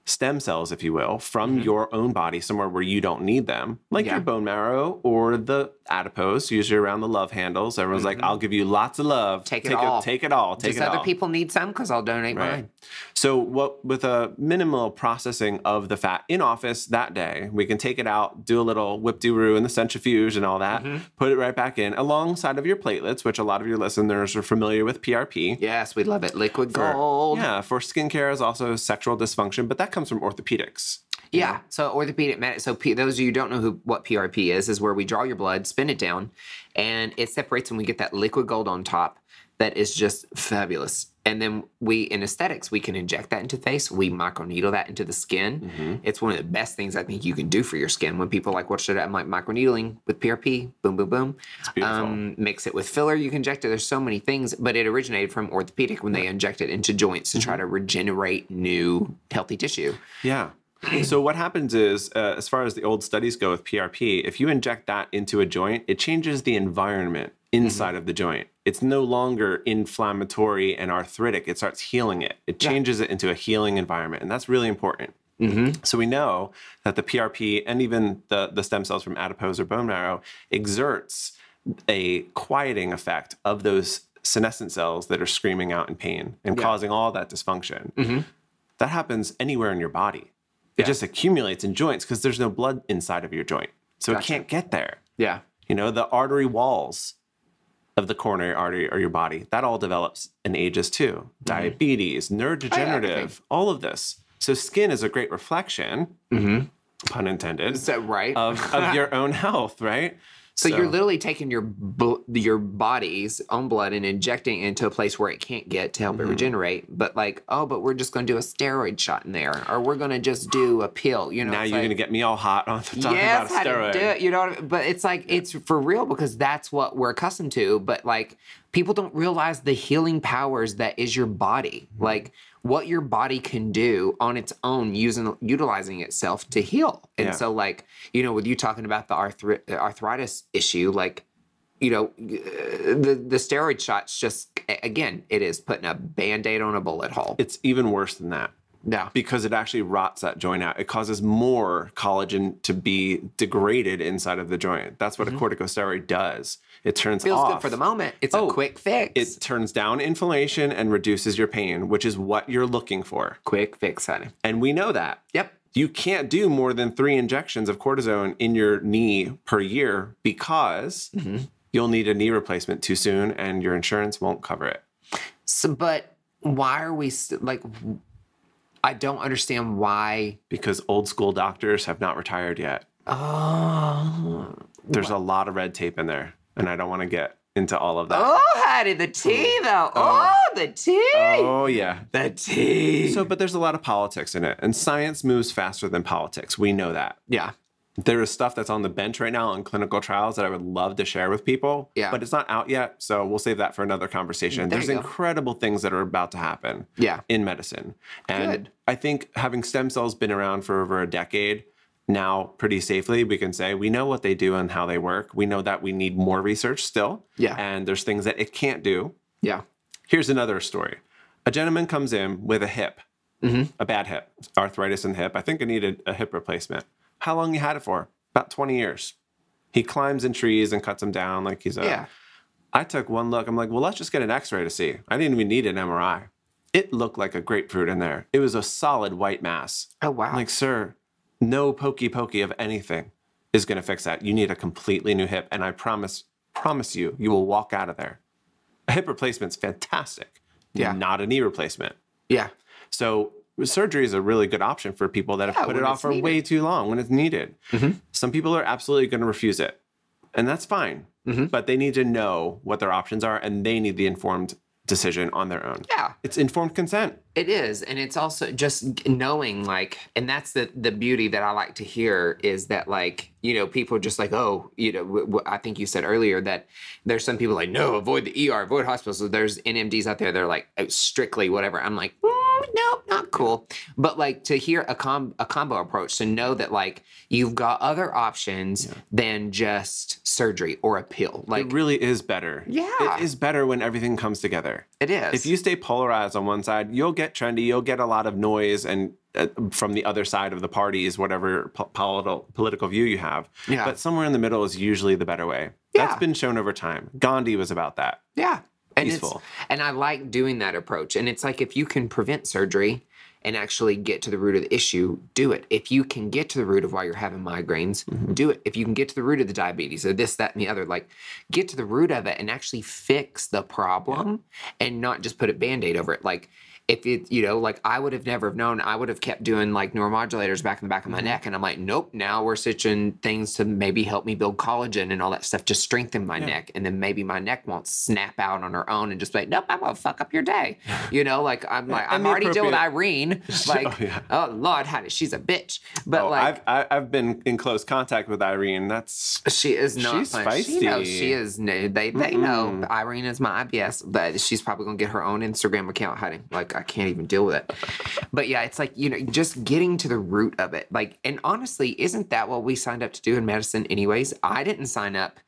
stem cells, if you will, from your own body somewhere where you don't need them, like Mm-hmm. Yeah. your bone marrow or the adipose, usually around the love handles. Everyone's like, "I'll give you lots of love. Mm-hmm. Take it take all. take it all. Take it other all." people need some? Because I'll donate Right. mine. So, what with a minimal processing of the fat in office that day, we can take it out, do a little whip de roo in the centrifuge and all that, Mm-hmm. put it right back in alongside of your platelets, which a lot of your listeners are familiar with PRP. Yes, we love it. Liquid For- gold. Yeah, for skincare is also sexual dysfunction, but that comes from orthopedics. Yeah. So orthopedic med. So P, those of you who don't know who what PRP is, is where we draw your blood, spin it down, and it separates, and we get that liquid gold on top. That is just fabulous. And then we, in aesthetics, we can inject that into face. We microneedle that into the skin. Mm-hmm. It's one of the best things I think you can do for your skin. When people like, what should I? I'm like microneedling with PRP. Boom, boom, boom. It's beautiful. Um, mix it with filler. You can inject it. There's so many things, but it originated from orthopedic when they inject it into joints to try Mm-hmm. to regenerate new healthy tissue. Yeah. <clears throat> So what happens is, uh, as far as the old studies go with PRP, if you inject that into a joint, it changes the environment inside of the joint. It's no longer inflammatory and arthritic. It starts healing it. It changes it into a healing environment, and that's really important. Mm-hmm. So we know that the PRP and even the, the stem cells from adipose or bone marrow exerts a quieting effect of those senescent cells that are screaming out in pain and causing all that dysfunction. Mm-hmm. That happens anywhere in your body. It just accumulates in joints because there's no blood inside of your joint. So it can't get there. Yeah. You know, the artery walls of the coronary artery or your body, that all develops in ages too. Mm-hmm. Diabetes, oh, neurodegenerative, everything. all of this. So skin is a great reflection, mm-hmm. pun intended, So right. of, of <laughs> your own health, right? So, you're literally taking your bl- your body's own blood and injecting it into a place where it can't get to help Mm-hmm. it regenerate. But like, oh, but we're just going to do a steroid shot in there, or we're going to just do a pill. You know, now you're like, going to get me all hot on the talking yes, about a how to do it. You know, what I- but it's like it's for real because that's what we're accustomed to. But like, people don't realize the healing powers that is your body. Mm-hmm. Like what your body can do on its own, using utilizing itself to heal. And Yeah. so, like you know, with you talking about the arthri- arthritis issue, like you know, uh, the the steroid shots just again, it is putting a band-aid on a bullet hole. It's even worse than that. Yeah. because it actually rots that joint out. It causes more collagen to be degraded inside of the joint. That's what a corticosteroid does. It turns. Feels off. good for the moment. It's Oh, a quick fix. It turns down inflammation and reduces your pain, which is what you're looking for. quick fix, honey. And we know that. Yep. You can't do more than three injections of cortisone in your knee per year because Mm-hmm. you'll need a knee replacement too soon and your insurance won't cover it. So, but why are we st- like? I don't understand why. Because old school doctors have not retired yet. Oh, There's a lot of red tape in there, and I don't want to get into all of that. Oh, honey, the tea though. Oh. oh, the tea. Oh, yeah. The tea. So, but there's a lot of politics in it, and science moves faster than politics. We know that. yeah. There is stuff that's on the bench right now on clinical trials that I would love to share with people. Yeah. But it's not out yet. So we'll save that for another conversation. There There's incredible things that are about to happen Yeah. in medicine. And Good. I think having stem cells been around for over a decade, now pretty safely, we can say we know what they do and how they work. We know that we need more research still. Yeah. And there's things that it can't do. Yeah. Here's another story. A gentleman comes in with a hip, Mm-hmm. a bad hip, arthritis in the hip. I think I needed a hip replacement. How long you had it for? About 20 years. He climbs in trees and cuts them down like he's a. Yeah. I took one look. I'm like, well, let's just get an X-ray to see. I didn't even need an MRI. It looked like a grapefruit in there. It was a solid white mass. Oh wow. I'm like, sir, no pokey pokey of anything is going to fix that. You need a completely new hip, and I promise, promise you, you will walk out of there. A hip replacement's fantastic. Yeah. Not a knee replacement. yeah. So surgery is a really good option for people that have Yeah, put it off for needed. Mm-hmm. way too long when it's needed. Some people are absolutely going to refuse it, and that's fine. Mm-hmm. But they need to know what their options are, and they need the informed decision on their own. Yeah. It's informed consent. It is, and it's also just knowing, like, and that's the the beauty that I like to hear is that, like, you know, people are just like, oh, you know, w- w- I think you said earlier that there's some people like, no, avoid the ER, avoid hospitals. So there's NMDs out there, they're like oh, strictly whatever. I'm like, mm, nope, not cool. But like to hear a com a combo approach, to know that like you've got other options than just surgery or a pill. Like it really is better. Yeah. It is better when everything comes together. it is. If you stay polarized on one side, you'll get trendy, you'll get a lot of noise and uh, from the other side of the parties, whatever po- political political view you have. Yeah. But somewhere in the middle is usually the better way. Yeah. That's been shown over time. Gandhi was about that. Yeah. And Peaceful. and I like doing that approach. And it's like if you can prevent surgery and actually get to the root of the issue, do it. If you can get to the root of why you're having migraines, Mm-hmm. do it. If you can get to the root of the diabetes or this, that, and the other, like get to the root of it and actually fix the problem and not just put a band-aid over it. Like if it, you know, like I would have never have known, I would have kept doing like neuromodulators back in the back of my Mm-hmm. neck. And I'm like, nope, now we're stitching things to maybe help me build collagen and all that stuff to strengthen my neck. And then maybe my neck won't snap out on her own and just be like, nope, I'm gonna fuck up your day. <laughs> You know, like I'm like, I'm already dealing with Irene. <laughs> Like, yeah. oh Lord, honey, she's a bitch. But Oh, like, I've I've been in close contact with Irene. That's she is not. She's fun. She knows she is. They they know Irene is my IBS, but she's probably gonna get her own Instagram account hiding. Like I can't even deal with it. But yeah, it's like you know, just getting to the root of it. Like, and honestly, isn't that what we signed up to do in medicine, anyways? I didn't sign up.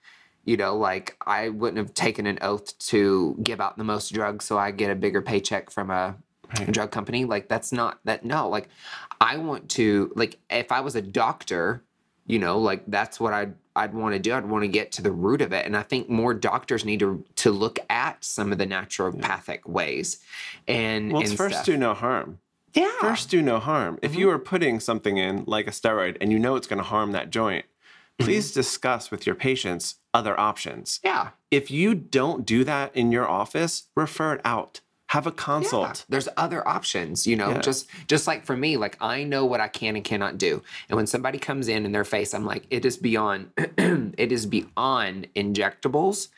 You know, like I wouldn't have taken an oath to give out the most drugs so I get a bigger paycheck from a drug company. Like that's not that. No, like I want to. Like if I was a doctor, you know like that's what i'd i'd want to do i'd want to get to the root of it and i think more doctors need to to look at some of the naturopathic ways and well, it's and first stuff. do no harm. yeah First do no harm. If Mm-hmm. you are putting something in like a steroid and you know it's going to harm that joint, Mm-hmm. please discuss with your patients other options. yeah If you don't do that in your office, refer it out. Have a yeah. consult. there's other options you know Yeah. just just like for me like i know what i can and cannot do and when somebody comes in in their face i'm like it is beyond <clears throat> it is beyond injectables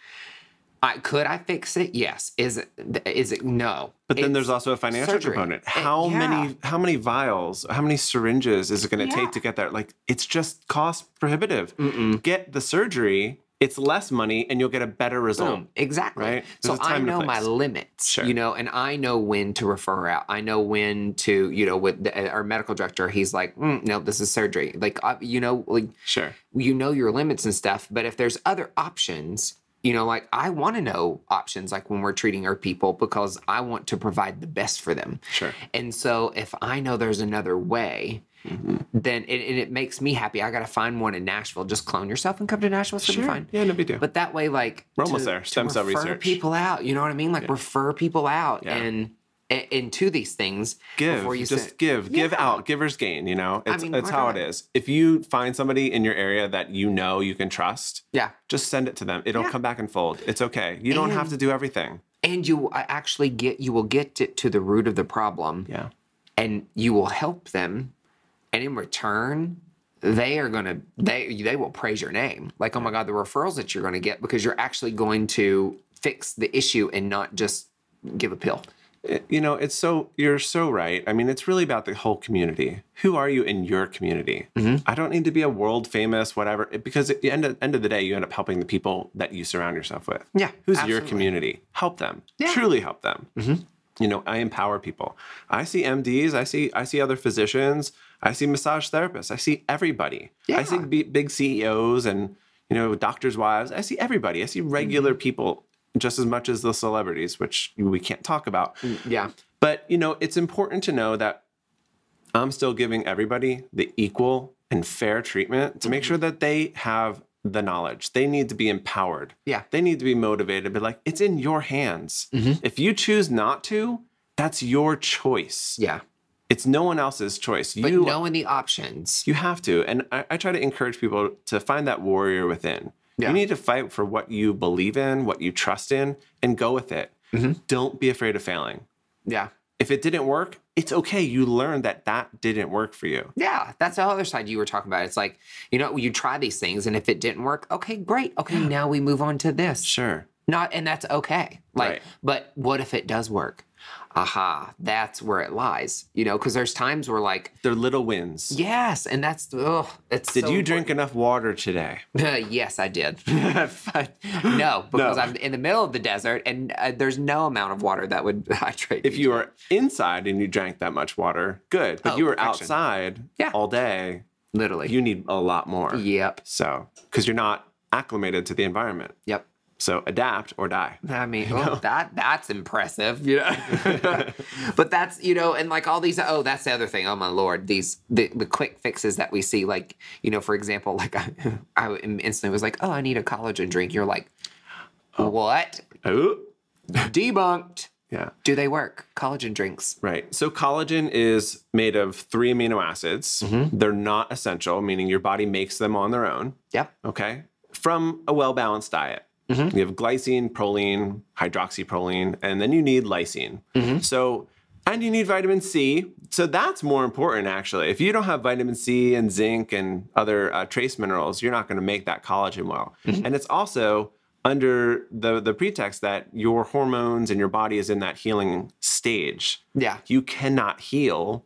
I, could I fix it? Yes. Is it? Is it? No. But then It's there's also a financial surgery. component. How yeah. many how many vials, how many syringes is it going to Yeah. take to get there? Like it's just cost prohibitive. Get the surgery, it's less money and you'll get a better result. Boom. Exactly. Right? So I time and a know my limits, Sure. you know, and I know when to refer out. I know when to, you know, with the, our medical director, he's like, mm, no, this is surgery. Like, I, you know, like Sure. you know your limits and stuff. But if there's other options, you know, like I want to know options, like when we're treating our people, because I want to provide the best for them. Sure. And so if I know there's another way, Mm-hmm. then it, and it makes me happy. I got to find one in Nashville. Just clone yourself and come to Nashville. It's gonna be fine. Yeah, no big deal. But that way, like We're almost there. Stem cell refer research. people out. You know what I mean? Like refer people out Yeah. and and into these things give before you just give give out givers gain you know it's, mean, it's how it not? is if you find somebody in your area that you know you can trust Yeah, just send it to them it'll Yeah. come back and fold it's okay you don't have to do everything and you actually get you will get to, to the root of the problem, yeah and you will help them, and in return, they are going to they they will praise your name like oh my god the referrals that you're going to get because you're actually going to fix the issue and not just give a pill eh, you know, it's so you're so right. I mean, it's really about the whole community. Who are you in your community? Mm-hmm. I don't need to be a world famous whatever eh, because at the end of, end of the day, you end up helping the people that you surround yourself with. Yeah, who's your community? Help them. Yeah. Truly help them. Mm-hmm. You know, I empower people. I see MDs. I see I see other physicians. I see massage therapists. I see everybody. Yeah. I see b- big CEOs and you know doctors' wives. I see everybody. I see regular people just as much as the celebrities, which we can't talk about. yeah But you know, it's important to know that I'm still giving everybody the equal and fair treatment to make Mm-hmm. sure that they have the knowledge. They need to be empowered. Yeah. They need to be motivated. But like, it's in your hands. Mm-hmm. If you choose not to, that's your choice. yeah It's no one else's choice. but you knowing the options you have to. And I, I try to encourage people to find that warrior within. Yeah. You need to fight for what you believe in, what you trust in, and go with it. Mm-hmm. Don't be afraid of failing yeah if it didn't work, it's okay. You learned that that didn't work for you. Yeah, that's the other side you were talking about. It's like, you know, you try these things and if it didn't work, okay, great. Okay, now we move on to this. Sure. Not and that's okay. Like, Right. but what if it does work? Aha, that's where it lies. You know, because there's times where like, They're little wins. yes, and that's oh, it's Did so you drink enough water today? <laughs> yes, I did. <laughs> No, because No. I'm in the middle of the desert and uh, there's no amount of water that would <laughs> hydrate. If you were inside and you drank that much water, good. But Oh, you were perfection. outside Yeah. all day, literally, you need a lot more. yep, So, because you're not acclimated to the environment. yep. So, adapt or die. I mean, oh, that that's impressive, you <laughs> know. but that's you know, and like all these. Oh, that's the other thing. Oh my lord, these the, the quick fixes that we see. Like you know, for example, like I, <laughs> I instantly was like, oh, I need a collagen drink. You're like, what? Oh, <laughs> Debunked. yeah. Do they work? Collagen drinks. Right. So collagen is made of three amino acids. Mm-hmm. They're not essential, meaning your body makes them on their own. Yep. okay, from a well balanced diet. Mm-hmm. You have glycine, proline, hydroxyproline, and then you need lysine. Mm-hmm. So, and you need vitamin C. So that's more important, actually. If you don't have vitamin C and zinc and other uh, trace minerals, you're not going to make that collagen well. Mm-hmm. And it's also under the the pretext that your hormones and your body is in that healing stage. Yeah. You cannot heal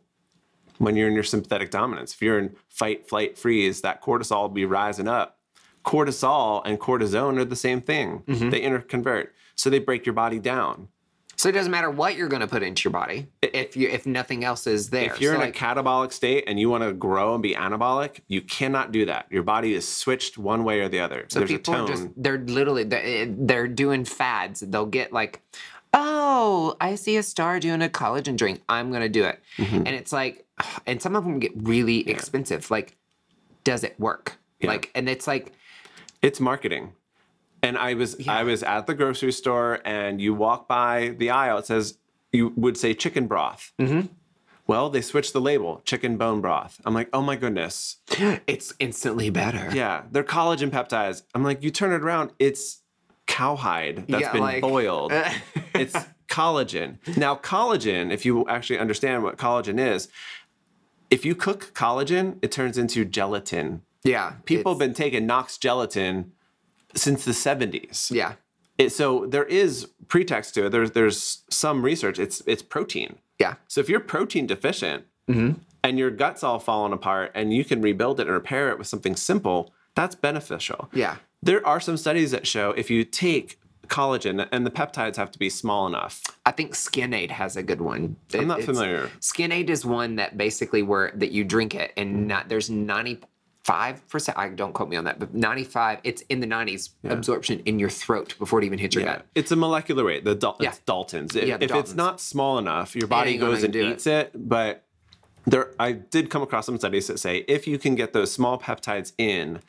when you're in your sympathetic dominance. If you're in fight, flight, freeze, that cortisol will be rising up. Cortisol and cortisone are the same thing. Mm-hmm. They interconvert. So they break your body down. So it doesn't matter what you're going to put into your body if you if nothing else is there. If you're So, in like, a catabolic state and you want to grow and be anabolic, you cannot do that. Your body is switched one way or the other. So There's a people just they're literally they're, they're doing fads. They'll get like, oh, I see a star doing a collagen drink. I'm gonna do it, Mm-hmm. and it's like, and some of them get really expensive. Like, does it work? Like, and it's like, It's marketing. And I was I was at the grocery store and you walk by the aisle, it says you would say chicken broth. Mm-hmm. Well, they switched the label, chicken bone broth. I'm like, oh my goodness. <gasps> it's instantly better. Yeah, they're collagen peptides. I'm like, you turn it around, it's cowhide that's Yeah, been like- boiled. <laughs> it's collagen. Now, collagen, if you actually understand what collagen is, if you cook collagen, it turns into gelatin. Yeah, People have been taking Knox gelatin since the 70s. Yeah, It, so there is pretext to it. There's there's some research. It's it's protein. yeah, So if you're protein deficient mm-hmm. and your gut's all falling apart and you can rebuild it and repair it with something simple, that's beneficial. yeah. There are some studies that show if you take collagen and the peptides have to be small enough. I think Skinade has a good one. I'm not familiar. Skinade is one that basically where that you drink it and not there's ninety five percent. I don't quote me on that, but ninety five. It's in the nineties absorption in your throat before it even hits your Yeah. gut. It's a molecular weight. The Dal- Yeah. it's Dalton's. If, Yeah, if Daltons. it's not small enough, your body gonna goes and do it. eats it. But there, I did come across some studies that say if you can get those small peptides in,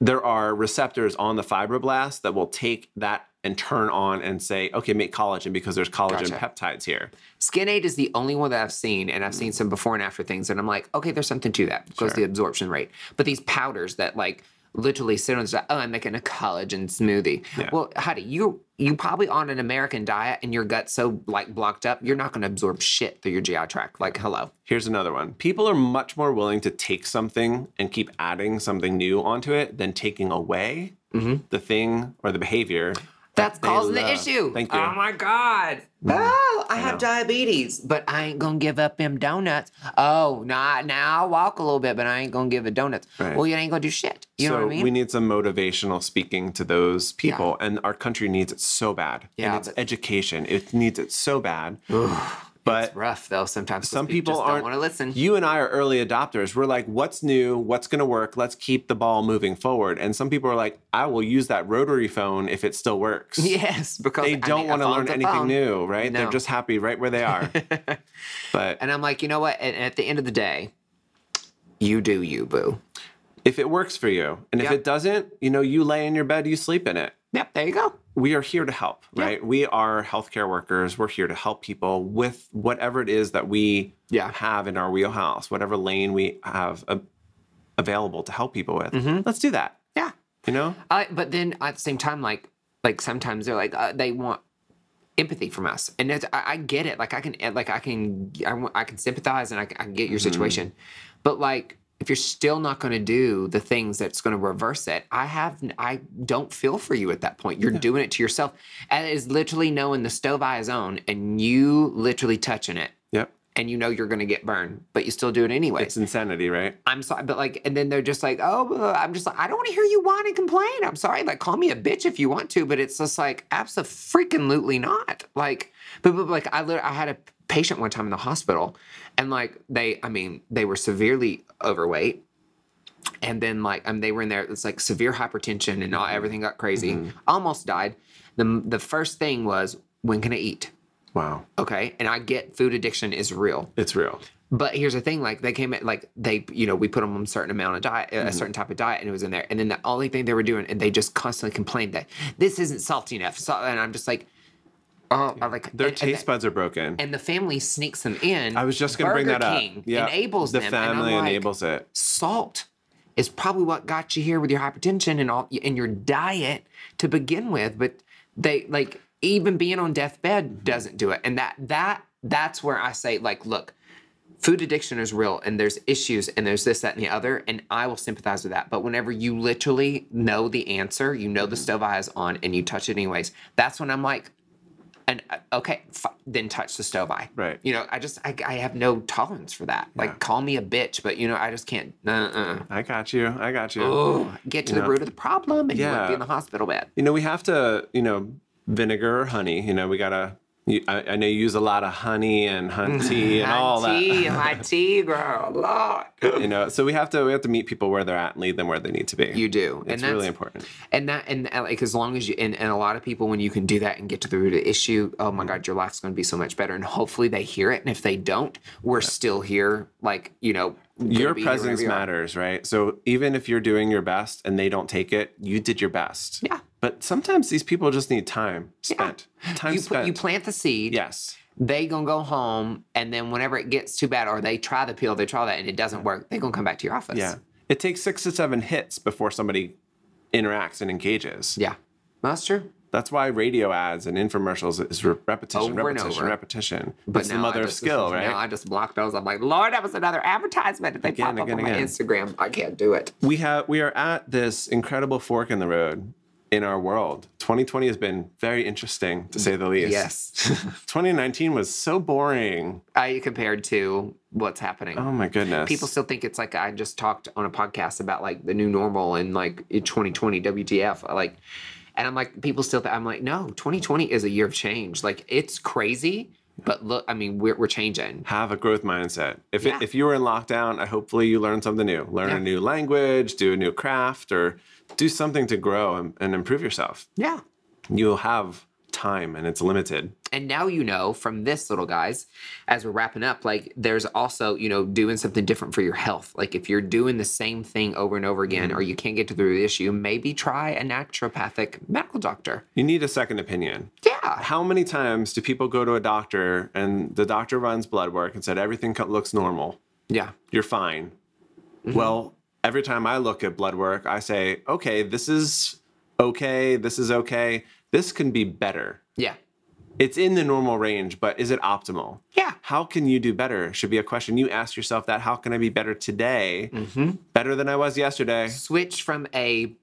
there are receptors on the fibroblasts that will take that and turn on and say, okay, make collagen because there's collagen Gotcha. peptides here. Skinade is the only one that I've seen, and I've seen mm. some before and after things, and I'm like, okay, there's something to that because Sure. the absorption rate. But these powders that like literally sit on the side, oh, I'm making a collagen smoothie. Yeah. Well, honey, you you probably on an American diet and your gut's so like blocked up, you're not going to absorb shit through your GI tract. Like, hello. Here's another one. People are much more willing to take something and keep adding something new onto it than taking away mm-hmm. the thing or the behavior. That's they causing the issue. Thank you. Oh my God. Oh, I have diabetes, but I ain't gonna give up them donuts. Oh, nah, now I'll walk a little bit, but I ain't gonna give it donuts. Right. Well, you ain't gonna do shit. You so know what I mean? we need some motivational speaking to those people, and our country needs it so bad. Yeah, and it's but- education. It needs it so bad. But it's rough though Sometimes some people just aren't don't want to listen. You and I are early adopters. We're like, what's new? What's going to work? Let's keep the ball moving forward. And some people are like, I will use that rotary phone if it still works. <laughs> yes, because They don't want to learn anything phone. new, right? They're just happy right where they are. <laughs> but And I'm like, you know what? And at the end of the day, you do you, boo. if it works for you, and if it doesn't, you know, you lay in your bed, you sleep in it. Yep, there you go. We are here to help, right? We are healthcare workers. We're here to help people with whatever it is that we Yeah. have in our wheelhouse, whatever lane we have a, available to help people with. Mm-hmm. Let's do that. Yeah. You know? I, but then at the same time, like, like sometimes they're like, uh, they want empathy from us, and it's, I, I get it. Like I can, like I can, I, I can sympathize, and I, I can get your mm-hmm. situation, but like. If you're still not going to do the things that's going to reverse it, I have, I don't feel for you at that point. You're doing it to yourself. And it is literally knowing the stove eye is on and you literally touching it Yep. and you know you're going to get burned, but you still do it anyway. It's insanity, right? I'm sorry, but like, and then they're just like, oh, I'm just like, I don't want to hear you whine and complain. I'm sorry, like, call me a bitch if you want to, but it's just like, absolutely freaking not. Like, but, but like, I lit- I had a patient one time in the hospital, and like, they, I mean, they were severely overweight, and then like, um, they were in there. It's like severe hypertension, and all, everything got crazy. Almost died. the The first thing was, when can I eat? Wow. Okay, and I get food addiction is real. It's real. But here's the thing: like they came at like they, you know, we put them on a certain amount of diet, Mm-hmm. a certain type of diet, and it was in there. And then the only thing they were doing, and they just constantly complained that this isn't salty enough. So, and I'm just like, oh, I like Their and, taste and, buds are broken. and the family sneaks them in. I was just going to bring that up. Yeah. enables the them. and family like, enables it. Salt is probably what got you here with your hypertension and all in your diet to begin with, but they like even being on deathbed mm-hmm. doesn't do it. And that that that's where I say like, look, food addiction is real and there's issues and there's this that and the other and i will sympathize with that but whenever you literally know the answer you know the mm-hmm. stove eye is on and you touch it anyways that's when i'm like and uh, okay f- then touch the stove eye Right. you know i just i, I have no tolerance for that like call me a bitch but you know i just can't uh-uh. I got you. I got you. oh get to the Yeah. root of the problem and you won't be in the hospital bed You know, we have to, you know, vinegar or honey. You know, we got I, I know you use a lot of honey and hunt tea and all my tea that. my tea girl a lot. <laughs> you know, so we have to we have to meet people where they're at and lead them where they need to be. you do It's and that's really important. and that and uh, like as long as you and, and a lot of people when you can do that and get to the root of the issue oh Mm-hmm. my god your life's going to be so much better and hopefully they hear it and if they don't we're still here like you know Your presence matters, right? So even if you're doing your best and they don't take it, you did your best. Yeah. But sometimes these people just need time spent. Time you spent. put, you plant the seed yes. they gonna go home and then whenever it gets too bad or they try the pill they try that and it doesn't work they gonna come back to your office Yeah. It takes six to seven hits before somebody interacts and engages. yeah that's true That's why radio ads and infomercials is repetition, Over repetition, repetition. but It's the mother I of just, skill, right? Now I just block those. I'm like, Lord, that was another advertisement. They Again, pop up again, on my again. Instagram, I can't do it. we have we are at this incredible fork in the road in our world. 2020 has been very interesting to say the least. Yes. <laughs> 2019 was so boring. I compared to what's happening. Oh my goodness. People still think it's like I just talked on a podcast about like the new normal and like 2020 WTF like and I'm like people still I'm like no 2020 is a year of change like it's crazy but look I mean we're we're changing have a growth mindset. If Yeah. it, if you were in lockdown, I hopefully you learned something new. Learn Yeah. a new language, do a new craft, or do something to grow and, and improve yourself. yeah You'll have time, and it's limited. and now you know from this little guys as we're wrapping up like there's also you know doing something different for your health like if you're doing the same thing over and over again or you can't get to the root issue maybe try a naturopathic medical doctor You need a second opinion. yeah How many times do people go to a doctor and the doctor runs blood work and said everything looks normal? yeah You're fine. Mm-hmm. Well, every time I look at blood work, I say, okay, this is okay, this is okay, this can be better. Yeah. It's in the normal range, but is it optimal? Yeah. How can you do better? Should be a question you ask yourself that. How can I be better today? Mm-hmm. Better than I was yesterday? Switch from a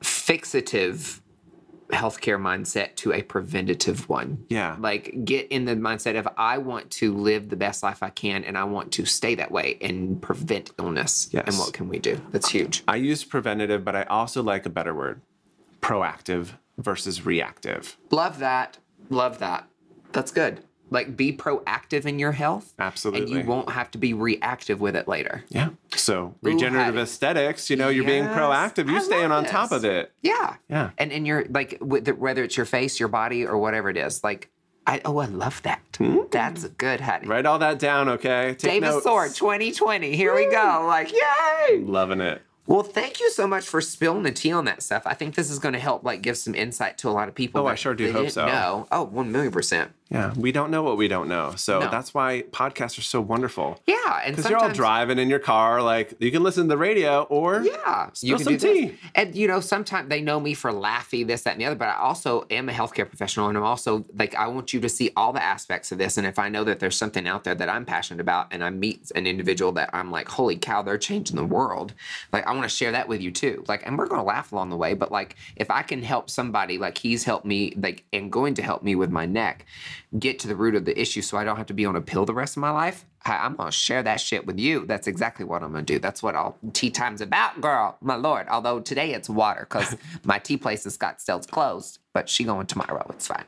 fixative healthcare mindset to a preventative one. Yeah. Like get in the mindset of I want to live the best life I can and I want to stay that way and prevent illness. Yes. And what can we do? That's huge. I use preventative, but I also like a better word proactive versus reactive. Love that. Love that. That's good. Like be proactive in your health. Absolutely. And you won't have to be reactive with it later. Yeah. So regenerative hi. aesthetics, you know, you're being proactive. You're I staying on top of it. Yeah. Yeah. And and you're like with the, whether it's your face, your body, or whatever it is. Like I oh I love that. Hmm. That's good, honey. Write all that down, okay? Take Davis notes. Sword 2020. Here we go. Like yay. Loving it. Well, thank you so much for spilling the tea on that stuff. I think this is going to help like give some insight to a lot of people. Oh, I sure do hope so. Know. Oh, one million percent. Yeah. We don't know what we don't know. So No. that's why podcasts are so wonderful. Yeah, and Because you're all driving in your car, like you can listen to the radio or Yeah, spill can some do this. And you know, sometimes they know me for laughy, this, that, and the other. But I also am a healthcare professional, and I'm also like, I want you to see all the aspects of this. And if I know that there's something out there that I'm passionate about, and I meet an individual that I'm like, holy cow, they're changing the world. Like, I want to share that with you too. Like, and we're gonna laugh along the way. But like, if I can help somebody, like he's helped me, like, and going to help me with my neck, get to the root of the issue, so I don't have to be on a pill the rest of my life. I- I'm gonna share that shit with you. That's exactly what I'm gonna do. That's what all tea time's about, girl. My lord. Although today it's water because <laughs> my tea place in Scottsdale's closed, but she going tomorrow. It's fine.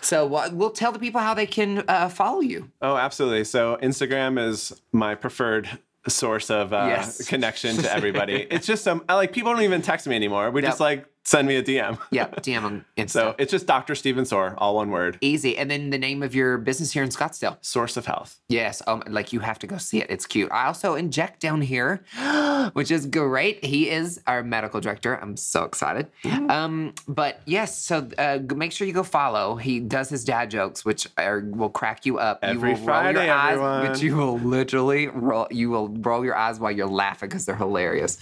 So uh, we'll tell the people how they can uh, follow you. Oh, absolutely. So Instagram is my preferred source of uh, Yes. connection to <laughs> everybody. it's just some I like people don't even text me anymore. We just like send me a DM. Yeah, <laughs> DM on Insta. So it's just Dr. Steven Soar, all one word. Easy. And then the name of your business here in Scottsdale. Source of health. Yes, um, like you have to go see it. It's cute. I also inject down here, <gasps> which is great. He is our medical director. I'm so excited. Um, but yes, so uh, make sure you go follow. He does his dad jokes, which are, will crack you up. Every you will roll Friday, your eyes, everyone. but you will literally roll. You will roll your eyes while you're laughing because they're hilarious.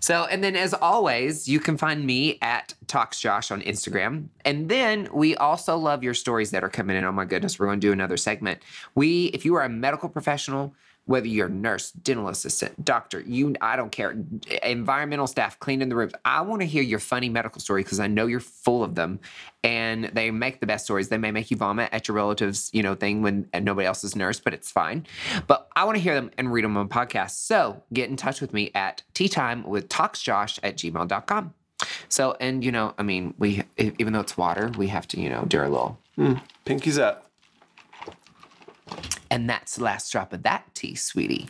So, and then as always, you can find me at Talks Josh on Instagram. And then we also love your stories that are coming in. Oh my goodness, we're going to do another segment. We, if you are a medical professional, whether you're a nurse, dental assistant, doctor, you, I don't care, environmental staff, cleaning the rooms. I want to hear your funny medical story because I know you're full of them, and they make the best stories. They may make you vomit at your relatives, you know, thing when nobody else is nurse, but it's fine. But I want to hear them and read them on podcasts. So get in touch with me at tea time with talksjosh at gmail.com. So, and you know, I mean, we even though it's water, we have to, you know, do our little mm, pinkies up. And that's the last drop of that tea, sweetie.